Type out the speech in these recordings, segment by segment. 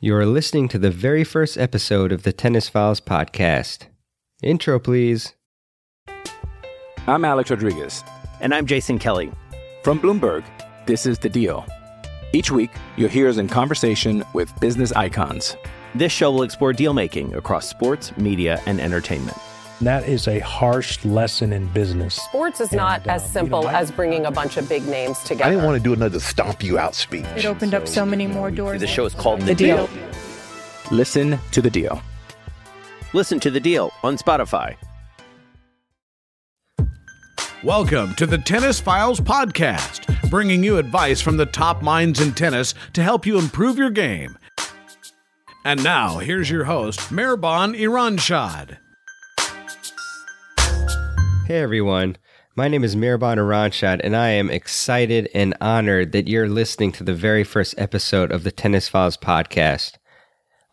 You are listening to the very first episode of the Tennis Files podcast. Intro, please. I'm Alex Rodriguez. And I'm Jason Kelly. From Bloomberg, this is The Deal. Each week, you'll hear us in conversation with business icons. This show will explore deal making across sports, media, and entertainment. That is a harsh lesson in business. Sports is not And, uh, as simple you know, I- as bringing a bunch of big names together. I didn't want to do another stomp you out speech. It opened up so many more doors. The show is called the deal. Listen to The Deal. Listen to the deal on Spotify. Welcome to the Tennis Files Podcast, bringing you advice from the top minds in tennis to help you improve your game. And now, here's your host, Mehrban Iranshad. Hey everyone, my name is Mehrban Iranshad, and I am excited and honored that you're listening to the very first episode of the Tennis Files podcast.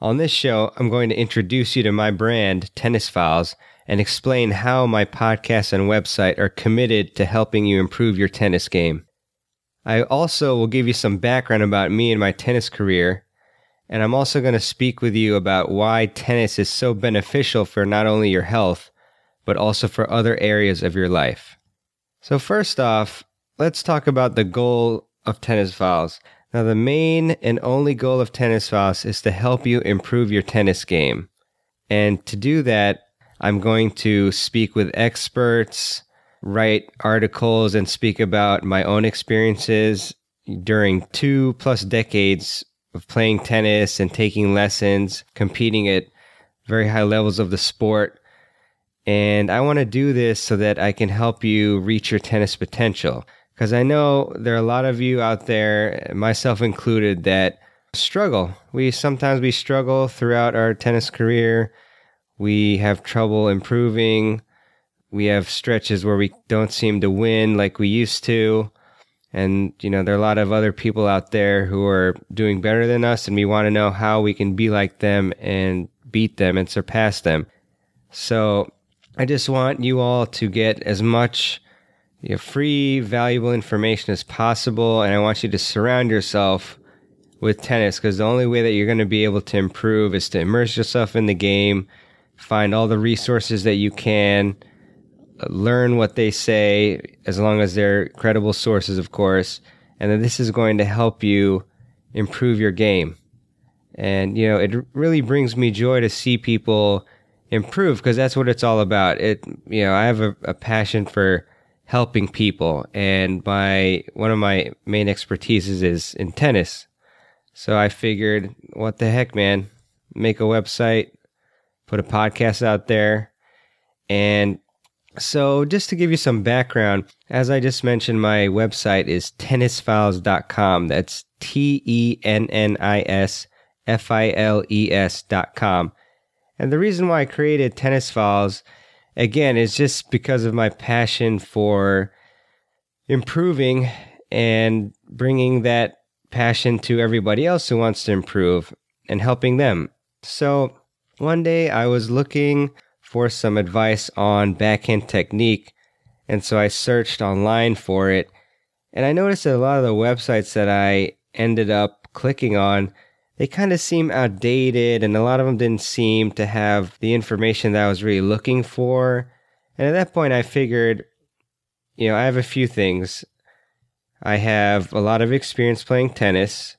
On this show, I'm going to introduce you to my brand, Tennis Files, and explain how my podcast and website are committed to helping you improve your tennis game. I also will give you some background about me and my tennis career, and I'm also going to speak with you about why tennis is so beneficial for not only your health, but also for other areas of your life. So, first off, let's talk about the goal of Tennis Files. Now, the main and only goal of Tennis Files is to help you improve your tennis game. And to do that, I'm going to speak with experts, write articles, and speak about my own experiences during two plus decades of playing tennis and taking lessons, competing at very high levels of the sport. And I want to do this so that I can help you reach your tennis potential. Because I know there are a lot of you out there, myself included, that struggle. We sometimes we struggle throughout our tennis career. We have trouble improving. We have stretches where we don't seem to win like we used to. And, you know, there are a lot of other people out there who are doing better than us, and we want to know how we can be like them and beat them and surpass them. So I just want you all to get as much you know, free, valuable information as possible. And I want you to surround yourself with tennis because the only way that you're going to be able to improve is to immerse yourself in the game, find all the resources that you can, learn what they say, as long as they're credible sources, of course. And then this is going to help you improve your game. And, you know, it really brings me joy to see people improve because that's what it's all about. It, you know, I have a, a passion for helping people and my, one of my main expertises is in tennis. So I figured, what the heck, man, make a website, put a podcast out there. And so just to give you some background, as I just mentioned, my website is tennisfiles.com. That's T E N N I S F I L E S dot com. And the reason why I created Tennis Files, again, is just because of my passion for improving and bringing that passion to everybody else who wants to improve and helping them. So one day I was looking for some advice on backhand technique, and so I searched online for it. And I noticed that a lot of the websites that I ended up clicking on they kind of seem outdated and a lot of them didn't seem to have the information that I was really looking for. And at that point, I figured, you know, I have a few things. I have a lot of experience playing tennis.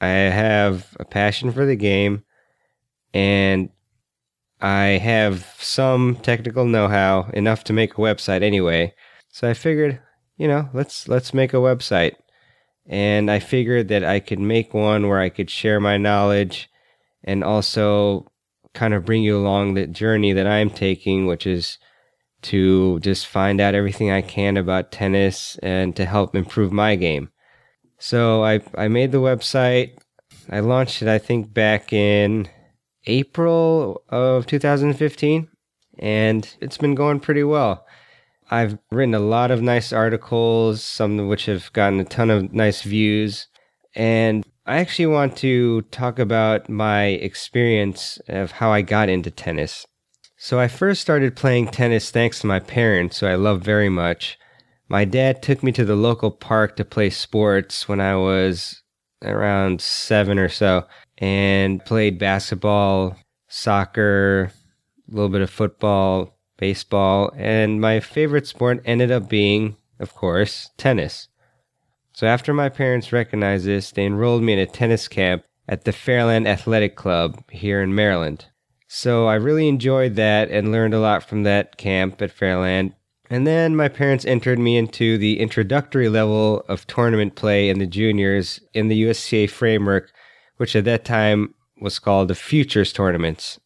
I have a passion for the game and I have some technical know-how enough to make a website anyway. So I figured, you know, let's let's make a website and I figured that I could make one where I could share my knowledge and also kind of bring you along the journey that I'm taking, which is to just find out everything I can about tennis and to help improve my game. So I I made the website. I launched it I think back in April of 2015 and it's been going pretty well. I've written a lot of nice articles, some of which have gotten a ton of nice views. And I actually want to talk about my experience of how I got into tennis. So I first started playing tennis thanks to my parents, who I love very much. My dad took me to the local park to play sports when I was around seven or so. and played basketball, soccer, a little bit of football, baseball, and my favorite sport ended up being, of course, tennis. So after my parents recognized this, they enrolled me in a tennis camp at the Fairland Athletic Club here in Maryland. So I really enjoyed that and learned a lot from that camp at Fairland. And then my parents entered me into the introductory level of tournament play in the juniors in the USTA framework, which at that time was called the Futures Tournaments.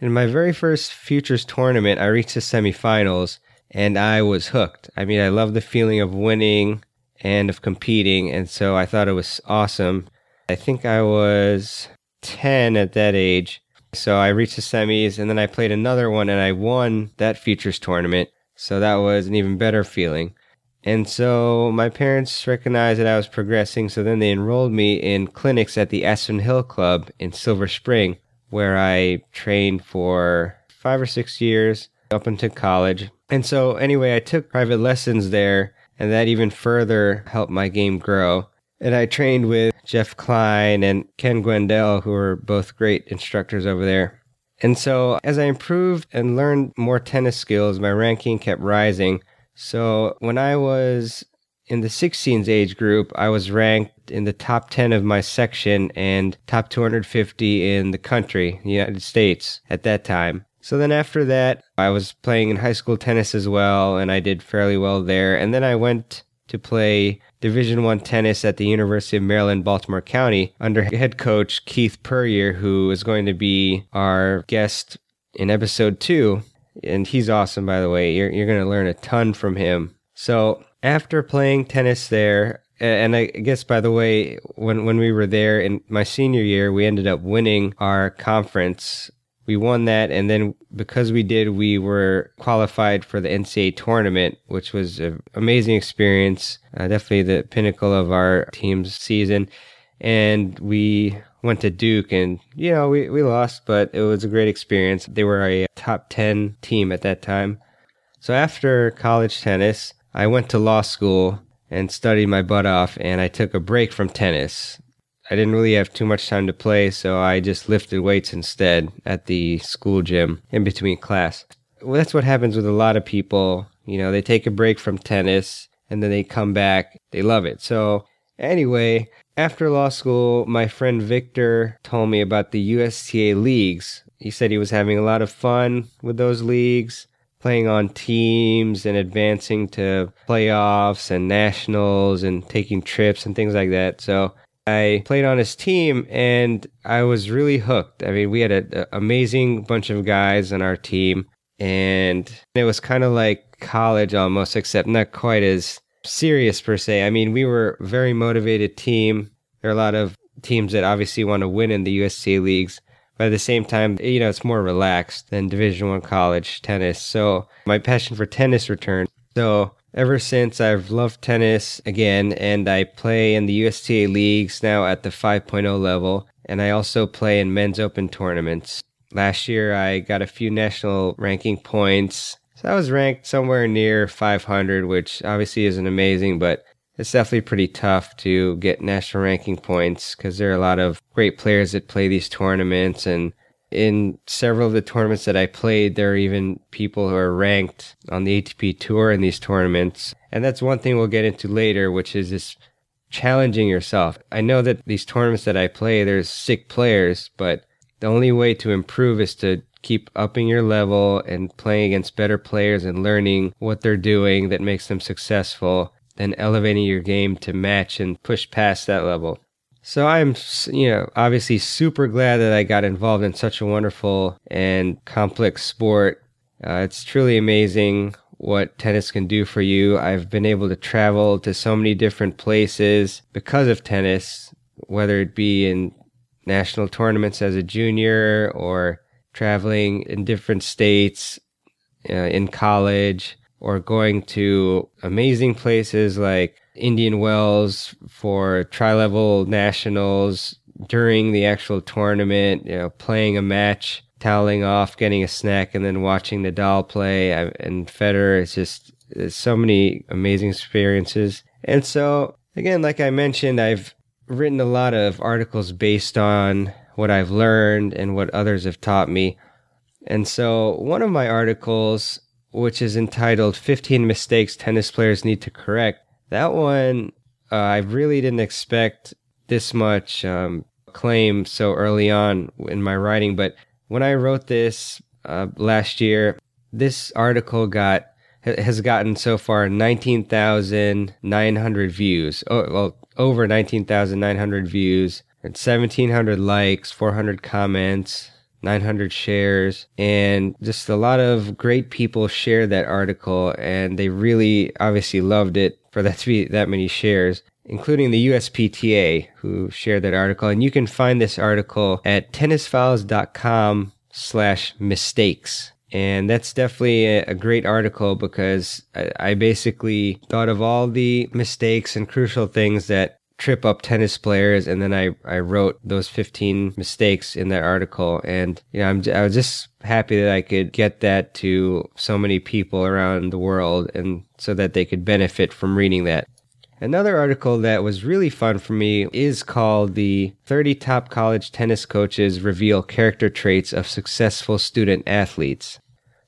In my very first Futures tournament, I reached the semifinals and I was hooked. I mean, I love the feeling of winning and of competing, and so I thought it was awesome. I think I was 10 at that age. So I reached the semis and then I played another one and I won that Futures tournament. So that was an even better feeling. And so my parents recognized that I was progressing, so then they enrolled me in clinics at the Aspen Hill Club in Silver Spring, where I trained for five or six years up until college. And so, anyway, I took private lessons there, and that even further helped my game grow. And I trained with Jeff Klein and Ken Gwendell, who were both great instructors over there. And so, as I improved and learned more tennis skills, my ranking kept rising. So, when I was in the 16s age group, I was ranked in the top 10 of my section and top 250 in the country, the United States, at that time. So then after that, I was playing in high school tennis as well, and I did fairly well there. And then I went to play Division One tennis at the University of Maryland, Baltimore County, under head coach Keith Puryear, who is going to be our guest in episode two. And he's awesome, by the way. You're, you're going to learn a ton from him. So after playing tennis there, and I guess by the way, when when we were there in my senior year, we ended up winning our conference. We won that, and then because we did, we were qualified for the NCAA tournament, which was an amazing experience. Uh, definitely the pinnacle of our team's season. And we went to Duke, and you know we we lost, but it was a great experience. They were a top ten team at that time. So after college tennis, I went to law school and studied my butt off, and I took a break from tennis. I didn't really have too much time to play, so I just lifted weights instead at the school gym in between class. Well, that's what happens with a lot of people. You know, they take a break from tennis and then they come back. They love it. So, anyway, after law school, my friend Victor told me about the USTA leagues. He said he was having a lot of fun with those leagues playing on teams and advancing to playoffs and nationals and taking trips and things like that. So I played on his team and I was really hooked. I mean, we had an amazing bunch of guys on our team and it was kind of like college almost, except not quite as serious per se. I mean, we were a very motivated team. There are a lot of teams that obviously want to win in the USTA leagues but at the same time, you know, it's more relaxed than Division One college tennis. So my passion for tennis returned. So ever since I've loved tennis again, and I play in the USTA leagues now at the 5.0 level, and I also play in men's open tournaments. Last year, I got a few national ranking points. So I was ranked somewhere near 500, which obviously isn't amazing, but it's definitely pretty tough to get national ranking points because there are a lot of great players that play these tournaments. And in several of the tournaments that I played, there are even people who are ranked on the ATP tour in these tournaments. And that's one thing we'll get into later, which is this challenging yourself. I know that these tournaments that I play, there's sick players, but the only way to improve is to keep upping your level and playing against better players and learning what they're doing that makes them successful and elevating your game to match and push past that level. So I'm, you know, obviously super glad that I got involved in such a wonderful and complex sport. Uh, it's truly amazing what tennis can do for you. I've been able to travel to so many different places because of tennis, whether it be in national tournaments as a junior or traveling in different states uh, in college or going to amazing places like Indian Wells for tri level nationals during the actual tournament, you know, playing a match, toweling off, getting a snack, and then watching Nadal play and Federer. It's just it's so many amazing experiences. And so, again, like I mentioned, I've written a lot of articles based on what I've learned and what others have taught me. And so, one of my articles, which is entitled 15 Mistakes Tennis Players Need to Correct, that one uh, I really didn't expect this much um, claim so early on in my writing. But when I wrote this uh, last year, this article got has gotten so far 19,900 views. Oh, well, over 19,900 views and 1,700 likes, 400 comments, 900 shares, and just a lot of great people shared that article, and they really obviously loved it for that to be that many shares including the USPTA, who shared that article. And you can find this article at tennisfiles.com slash mistakes. And that's definitely a, great article because I basically thought of all the mistakes and crucial things that trip up tennis players and then I, I wrote those 15 mistakes in that article and you know I'm, I was just happy that I could get that to so many people around the world and so that they could benefit from reading that Another article that was really fun for me is called The 30 Top College Tennis Coaches Reveal Character Traits of Successful Student Athletes.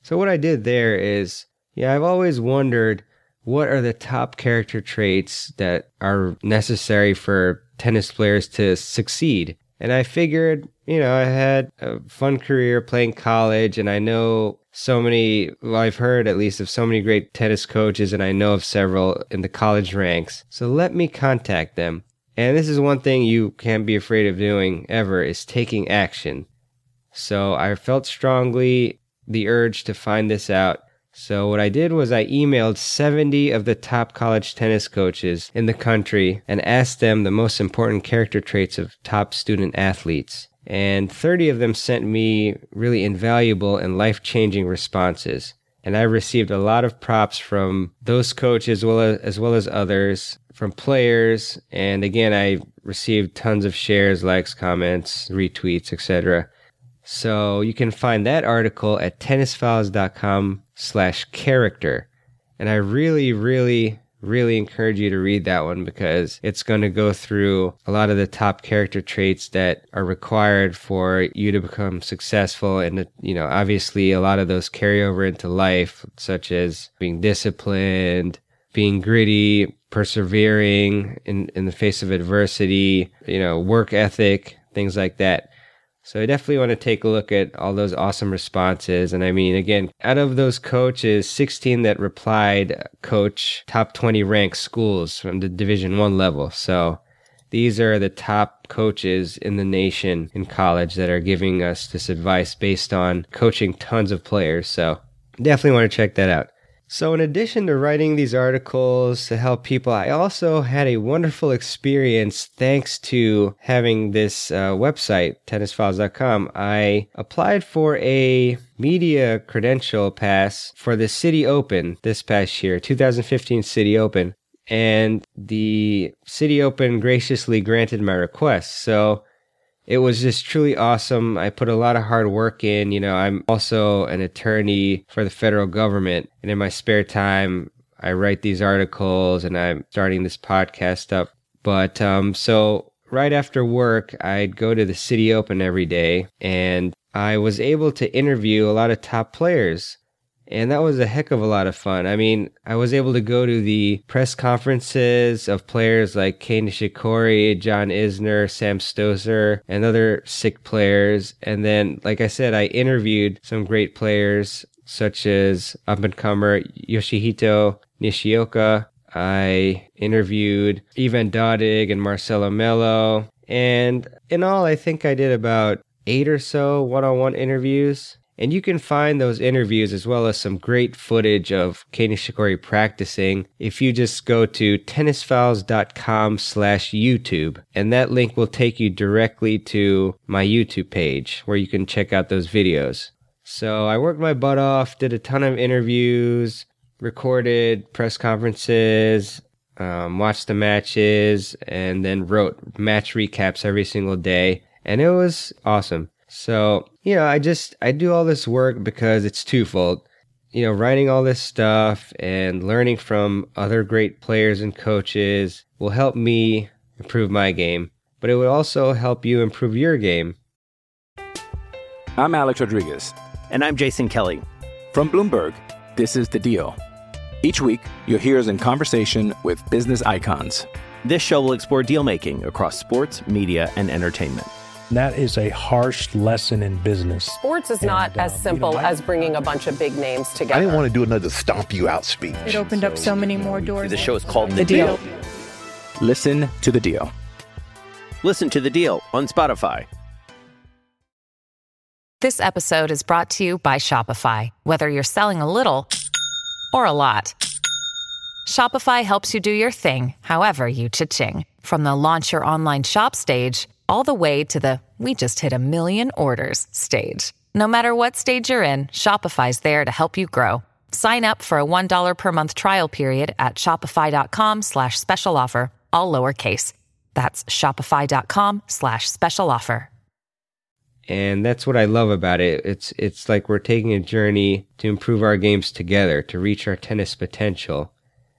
So, what I did there is, yeah, I've always wondered what are the top character traits that are necessary for tennis players to succeed. And I figured, you know, I had a fun career playing college and I know so many, well, I've heard at least of so many great tennis coaches, and I know of several in the college ranks. So let me contact them. And this is one thing you can't be afraid of doing ever is taking action. So I felt strongly the urge to find this out. So what I did was I emailed 70 of the top college tennis coaches in the country and asked them the most important character traits of top student athletes and 30 of them sent me really invaluable and life changing responses. And I received a lot of props from those coaches as well as, as well as others, from players. And again, I received tons of shares, likes, comments, retweets, etc. So you can find that article at tennisfiles.com slash character. And I really, really really encourage you to read that one because it's going to go through a lot of the top character traits that are required for you to become successful and you know obviously a lot of those carry over into life such as being disciplined being gritty persevering in in the face of adversity you know work ethic things like that so I definitely want to take a look at all those awesome responses. And I mean, again, out of those coaches, 16 that replied uh, coach top 20 ranked schools from the division one level. So these are the top coaches in the nation in college that are giving us this advice based on coaching tons of players. So definitely want to check that out. So, in addition to writing these articles to help people, I also had a wonderful experience thanks to having this uh, website, tennisfiles.com. I applied for a media credential pass for the Citi Open this past year, 2015 Citi Open. And the Citi Open graciously granted my request. So, it was just truly awesome. I put a lot of hard work in. You know, I'm also an attorney for the federal government. And in my spare time, I write these articles and I'm starting this podcast up. But um, so right after work, I'd go to the Citi Open every day and I was able to interview a lot of top players and that was a heck of a lot of fun. I mean, I was able to go to the press conferences of players like Kei Nishikori, John Isner, Sam Stosur, and other sick players. And then, like I said, I interviewed some great players such as up and comer Yoshihito Nishioka. I interviewed Ivan Dodig and Marcelo Melo. And in all, I think I did about eight or so one on one interviews. And you can find those interviews as well as some great footage of Kei Nishikori practicing if you just go to tennisfiles.com slash YouTube. And that link will take you directly to my YouTube page where you can check out those videos. So I worked my butt off, did a ton of interviews, recorded press conferences, um, watched the matches, and then wrote match recaps every single day. And it was awesome. So, you know, I just, I do all this work because it's twofold. You know, writing all this stuff and learning from other great players and coaches will help me improve my game. but it would also help you improve your game. I'm Alex Rodriguez. And I'm Jason Kelly. From Bloomberg, this is The Deal. Each week, you'll hear us in conversation with business icons. This show will explore deal making across sports, media, and entertainment. That is a harsh lesson in business. Sports is not And, as um, you simple know, I- as bringing a bunch of big names together. I didn't want to do another stomp you out speech. It opened up so many more doors. The show is called The The Deal. Deal. Listen to The Deal. Listen to The Deal on Spotify. This episode is brought to you by Shopify. Whether you're selling a little or a lot, Shopify helps you do your thing, however you cha-ching. From the launch your online shop stage, all the way to the we just hit a million orders stage. No matter what stage you're in, Shopify's there to help you grow. Sign up for a $1 per month trial period at shopify.com slash special offer, all lowercase. That's shopify.com slash special offer. and that's what I love about it. It's it's like we're taking a journey to improve our games together to reach our tennis potential.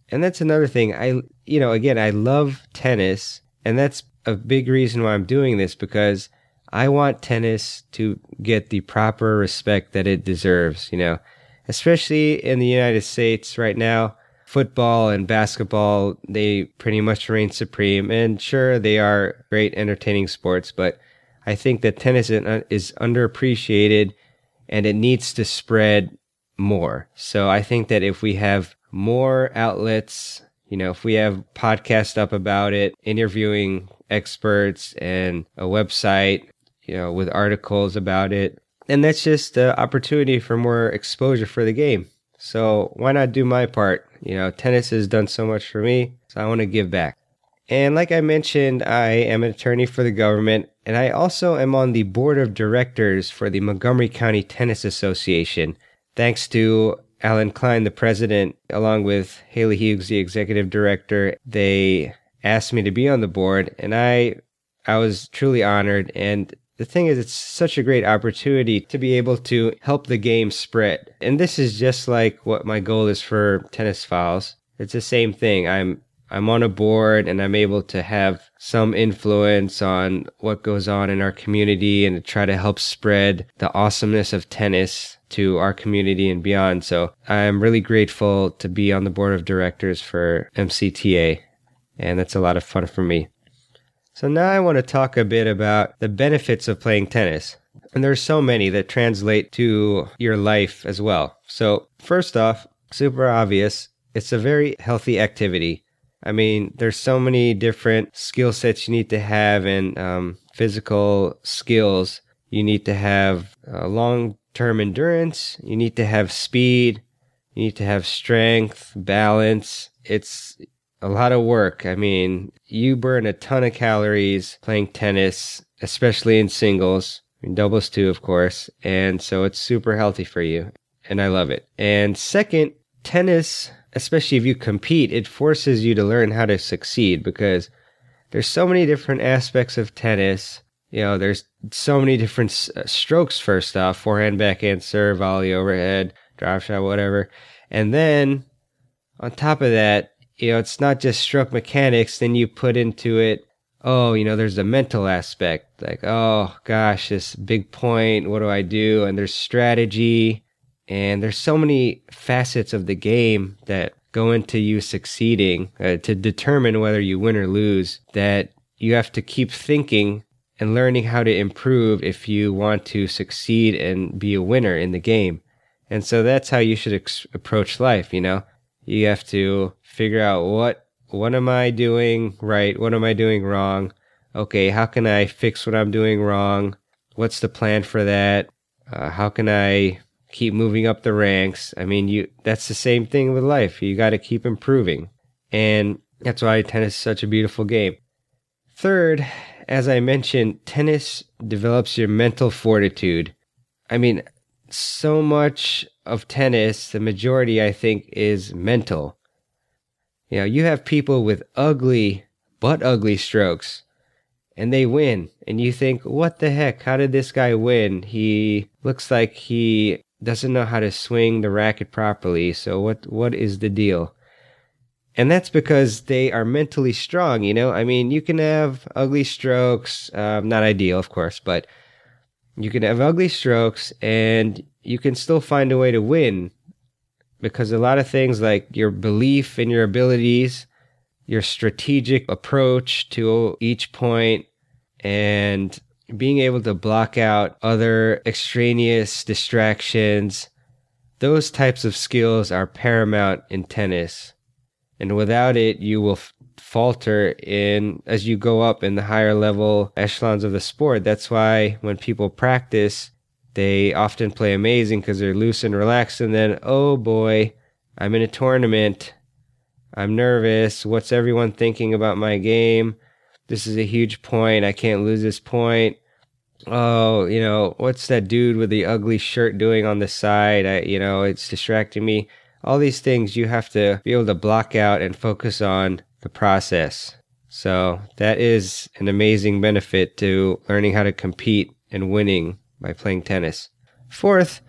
And that's another thing. I you know, again, I love tennis, and that's a big reason why I'm doing this because I want tennis to get the proper respect that it deserves, you know. Especially in the United States right now, football and basketball, they pretty much reign supreme. And sure, they are great entertaining sports, but I think that tennis is underappreciated and it needs to spread more. So I think that if we have more outlets, you know, if we have podcasts up about it, interviewing experts and a website, you know, with articles about it, And that's just an opportunity for more exposure for the game. So why not do my part? You know, tennis has done so much for me, so I want to give back. And like I mentioned, I am an attorney for the government, and I also am on the board of directors for the Montgomery County Tennis Association. Thanks to Alan Klein, the president, along with Haley Hughes, the executive director, they asked me to be on the board, and I, I was truly honored. And the thing is, it's such a great opportunity to be able to help the game spread. And this is just like what my goal is for Tennis Files. It's the same thing. I'm I'm on a board and I'm able to have some influence on what goes on in our community and to try to help spread the awesomeness of tennis to our community and beyond. So I'm really grateful to be on the board of directors for MCTA, and that's a lot of fun for me. So now I want to talk a bit about the benefits of playing tennis. And there's so many that translate to your life as well. So first off, super obvious, it's a very healthy activity. I mean, there's so many different skill sets you need to have and um, physical skills. You need to have uh, long term endurance. You need to have speed. You need to have strength, balance. It's a lot of work. I mean, you burn a ton of calories playing tennis, especially in singles. I mean, doubles too, of course. And so it's super healthy for you. And I love it. And second, tennis, especially if you compete, it forces you to learn how to succeed because there's so many different aspects of tennis. You know, there's so many different uh, strokes, first off forehand, backhand, serve, volley, overhead, drop shot, whatever. And then on top of that, you know, it's not just stroke mechanics. Then you put into it, oh, you know, there's a mental aspect. Like, oh gosh, this big point, what do I do? And there's strategy. And there's so many facets of the game that go into you succeeding uh, to determine whether you win or lose that you have to keep thinking and learning how to improve if you want to succeed and be a winner in the game. And so that's how you should ex- approach life, you know? You have to figure out what what am I doing right? What am I doing wrong? Okay, how can I fix what I'm doing wrong? What's the plan for that? Uh, how can I keep moving up the ranks? I mean, you that's the same thing with life. You got to keep improving. And that's why tennis is such a beautiful game. Third, as I mentioned, tennis develops your mental fortitude. I mean, so much of tennis, the majority I think is mental. You know, you have people with ugly, but ugly strokes, and they win. And you think, what the heck? How did this guy win? He looks like he doesn't know how to swing the racket properly. So what what is the deal? And that's because they are mentally strong, you know? I mean, you can have ugly strokes, um, not ideal, of course, but you can have ugly strokes and you can still find a way to win because a lot of things like your belief in your abilities, your strategic approach to each point, and being able to block out other extraneous distractions, those types of skills are paramount in tennis. And without it, you will f- falter in as you go up in the higher level echelons of the sport. That's why when people practice, they often play amazing because they're loose and relaxed. And then, oh boy, I'm in a tournament. I'm nervous. What's everyone thinking about my game? This is a huge point. I can't lose this point. Oh, you know, what's that dude with the ugly shirt doing on the side? I, you know, it's distracting me. All these things you have to be able to block out and focus on the process. So that is an amazing benefit to learning how to compete and winning by playing tennis. Fourth,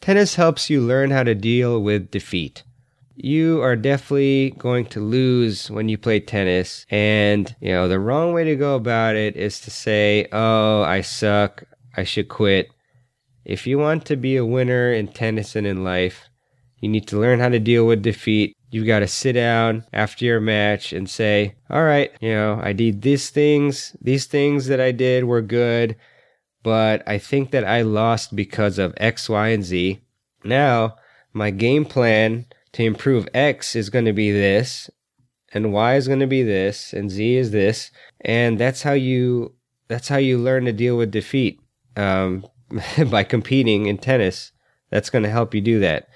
tennis helps you learn how to deal with defeat you are definitely going to lose when you play tennis. And, you know, the wrong way to go about it is to say, oh, I suck. I should quit. If you want to be a winner in tennis and in life, you need to learn how to deal with defeat. You've got to sit down after your match and say, all right, you know, I did these things. These things that I did were good, but I think that I lost because of X, Y, and Z. Now, my game plan to improve X is going to be this, and Y is going to be this, and Z is this, and that's how you that's how you learn to deal with defeat um, by competing in tennis. That's going to help you do that.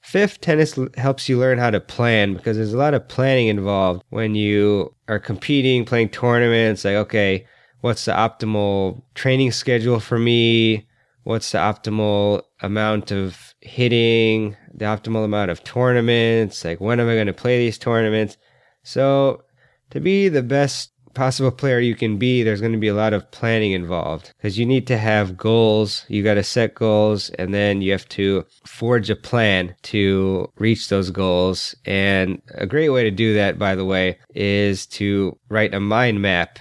Fifth, tennis helps you learn how to plan because there's a lot of planning involved when you are competing, playing tournaments. Like, okay, what's the optimal training schedule for me? What's the optimal amount of hitting? the optimal amount of tournaments, like when am I going to play these tournaments. So, to be the best possible player you can be, there's going to be a lot of planning involved because you need to have goals. You got to set goals and then you have to forge a plan to reach those goals. And a great way to do that, by the way, is to write a mind map.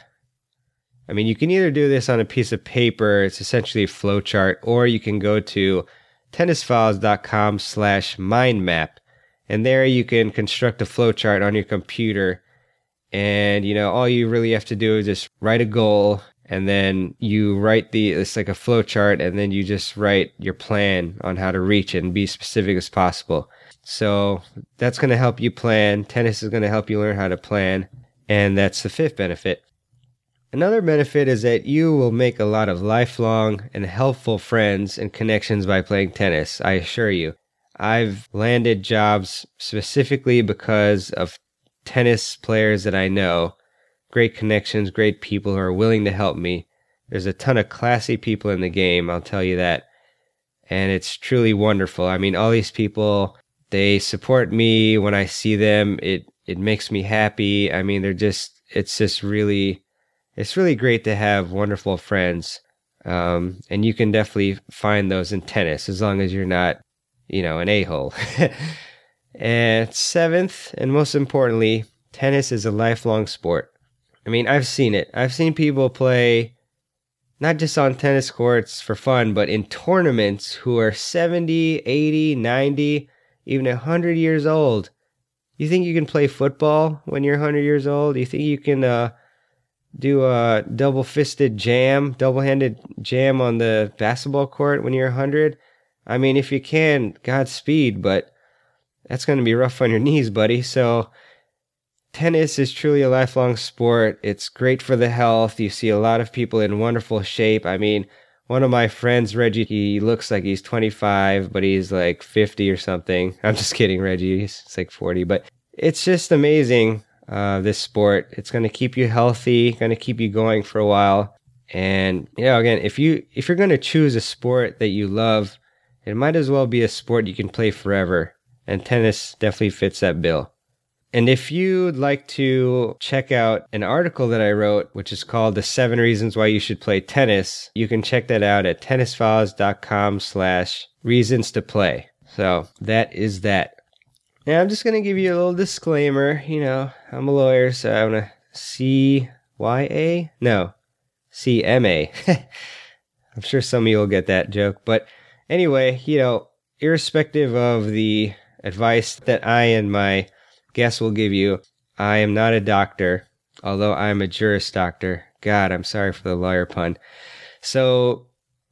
I mean, you can either do this on a piece of paper, it's essentially a flowchart, or you can go to tennisfiles.com slash mindmap. And there you can construct a flowchart on your computer. And, you know, all you really have to do is just write a goal and then you write the, it's like a flowchart and then you just write your plan on how to reach it and be specific as possible. So that's going to help you plan. Tennis is going to help you learn how to plan. And that's the fifth benefit. Another benefit is that you will make a lot of lifelong and helpful friends and connections by playing tennis, I assure you. I've landed jobs specifically because of tennis players that I know. Great connections, great people who are willing to help me. There's a ton of classy people in the game, I'll tell you that. And it's truly wonderful. I mean, all these people, they support me when I see them. It it makes me happy. I mean, they're just it's just really it's really great to have wonderful friends. Um, and you can definitely find those in tennis as long as you're not, you know, an a hole. and seventh, and most importantly, tennis is a lifelong sport. I mean, I've seen it. I've seen people play not just on tennis courts for fun, but in tournaments who are 70, 80, 90, even 100 years old. You think you can play football when you're 100 years old? You think you can uh, do a double fisted jam, double handed jam on the basketball court when you're 100. I mean, if you can, Godspeed, but that's going to be rough on your knees, buddy. So, tennis is truly a lifelong sport. It's great for the health. You see a lot of people in wonderful shape. I mean, one of my friends, Reggie, he looks like he's 25, but he's like 50 or something. I'm just kidding, Reggie. He's like 40, but it's just amazing uh, this sport. It's going to keep you healthy, going to keep you going for a while. And you know, again, if you if you're going to choose a sport that you love, it might as well be a sport you can play forever. And tennis definitely fits that bill. And if you'd like to check out an article that I wrote, which is called The Seven Reasons Why You Should Play Tennis, you can check that out at tennisfiles.com slash reasons to play. So that is that. Now, I'm just going to give you a little disclaimer. You know, I'm a lawyer, so I'm going to CYA? No, CMA. I'm sure some of you will get that joke. But anyway, you know, irrespective of the advice that I and my guests will give you, I am not a doctor, although I'm a juris doctor. God, I'm sorry for the lawyer pun. So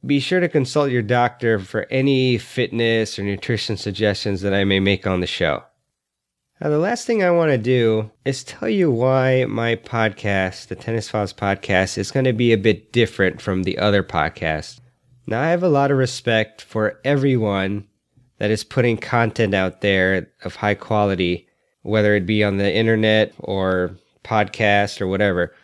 be sure to consult your doctor for any fitness or nutrition suggestions that I may make on the show. Now, the last thing I want to do is tell you why my podcast, the Tennis Files podcast, is going to be a bit different from the other podcasts. Now, I have a lot of respect for everyone that is putting content out there of high quality, whether it be on the internet or podcast or whatever.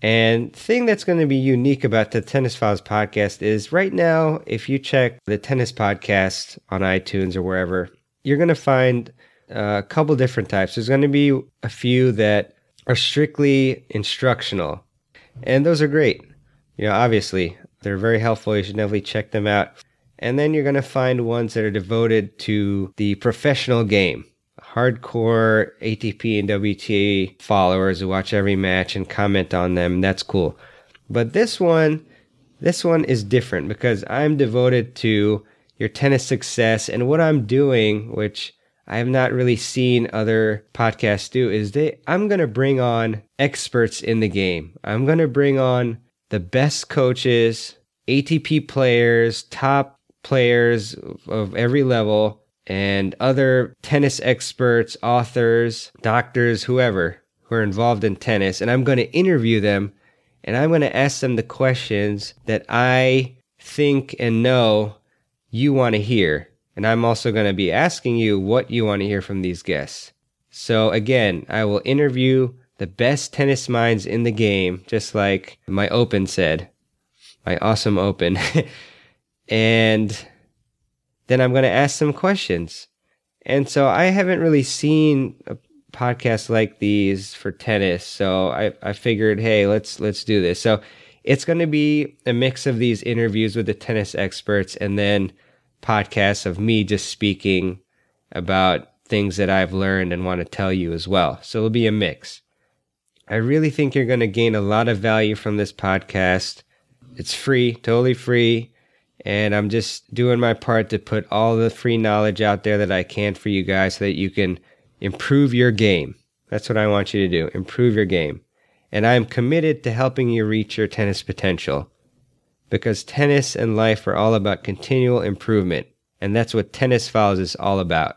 And thing that's going to be unique about the Tennis Files podcast is right now, if you check the tennis podcast on iTunes or wherever, you're going to find a couple different types. There's going to be a few that are strictly instructional, and those are great. You know, obviously, they're very helpful. You should definitely check them out. And then you're going to find ones that are devoted to the professional game hardcore ATP and WTA followers who watch every match and comment on them. That's cool. But this one, this one is different because I'm devoted to your tennis success and what I'm doing, which I have not really seen other podcasts do, is they I'm gonna bring on experts in the game. I'm gonna bring on the best coaches, ATP players, top players of every level and other tennis experts, authors, doctors, whoever who are involved in tennis. And I'm going to interview them and I'm going to ask them the questions that I think and know you want to hear. And I'm also going to be asking you what you want to hear from these guests. So again, I will interview the best tennis minds in the game, just like my open said, my awesome open. and then I'm going to ask some questions. And so I haven't really seen a podcast like these for tennis. So I, I figured, hey, let's let's do this. So it's going to be a mix of these interviews with the tennis experts and then podcasts of me just speaking about things that I've learned and want to tell you as well. So it'll be a mix. I really think you're going to gain a lot of value from this podcast. It's free, totally free. And I'm just doing my part to put all the free knowledge out there that I can for you guys so that you can improve your game. That's what I want you to do. Improve your game. And I am committed to helping you reach your tennis potential because tennis and life are all about continual improvement. And that's what Tennis Files is all about.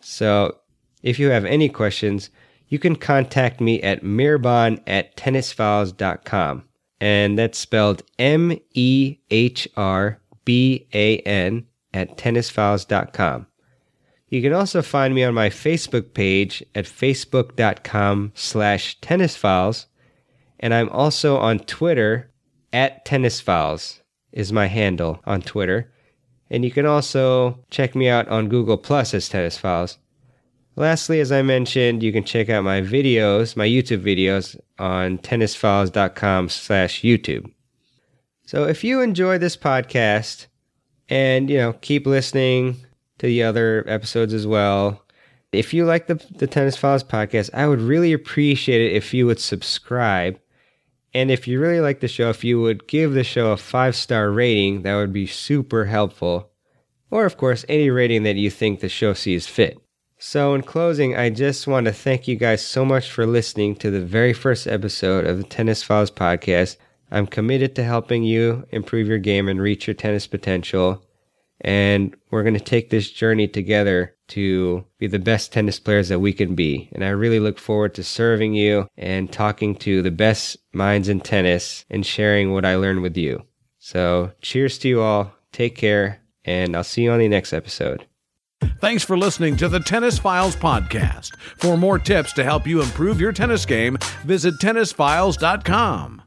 So if you have any questions, you can contact me at mehrban at tennisfiles.com. And that's spelled M E H R B A N at tennisfiles.com. You can also find me on my Facebook page at facebook.com slash tennisfiles. And I'm also on Twitter at Tennis Files is my handle on Twitter. And you can also check me out on Google Plus as Tennis Files. Lastly, as I mentioned, you can check out my videos, my YouTube videos on tennisfiles.com slash YouTube. So if you enjoy this podcast and, you know, keep listening to the other episodes as well, if you like the, the Tennis Files podcast, I would really appreciate it if you would subscribe. And if you really like the show, if you would give the show a five star rating, that would be super helpful. Or, of course, any rating that you think the show sees fit. So, in closing, I just want to thank you guys so much for listening to the very first episode of the Tennis Files podcast. I'm committed to helping you improve your game and reach your tennis potential. And we're going to take this journey together to be the best tennis players that we can be. And I really look forward to serving you and talking to the best minds in tennis and sharing what I learned with you. So, cheers to you all. Take care, and I'll see you on the next episode. Thanks for listening to the Tennis Files podcast. For more tips to help you improve your tennis game, visit tennisfiles.com.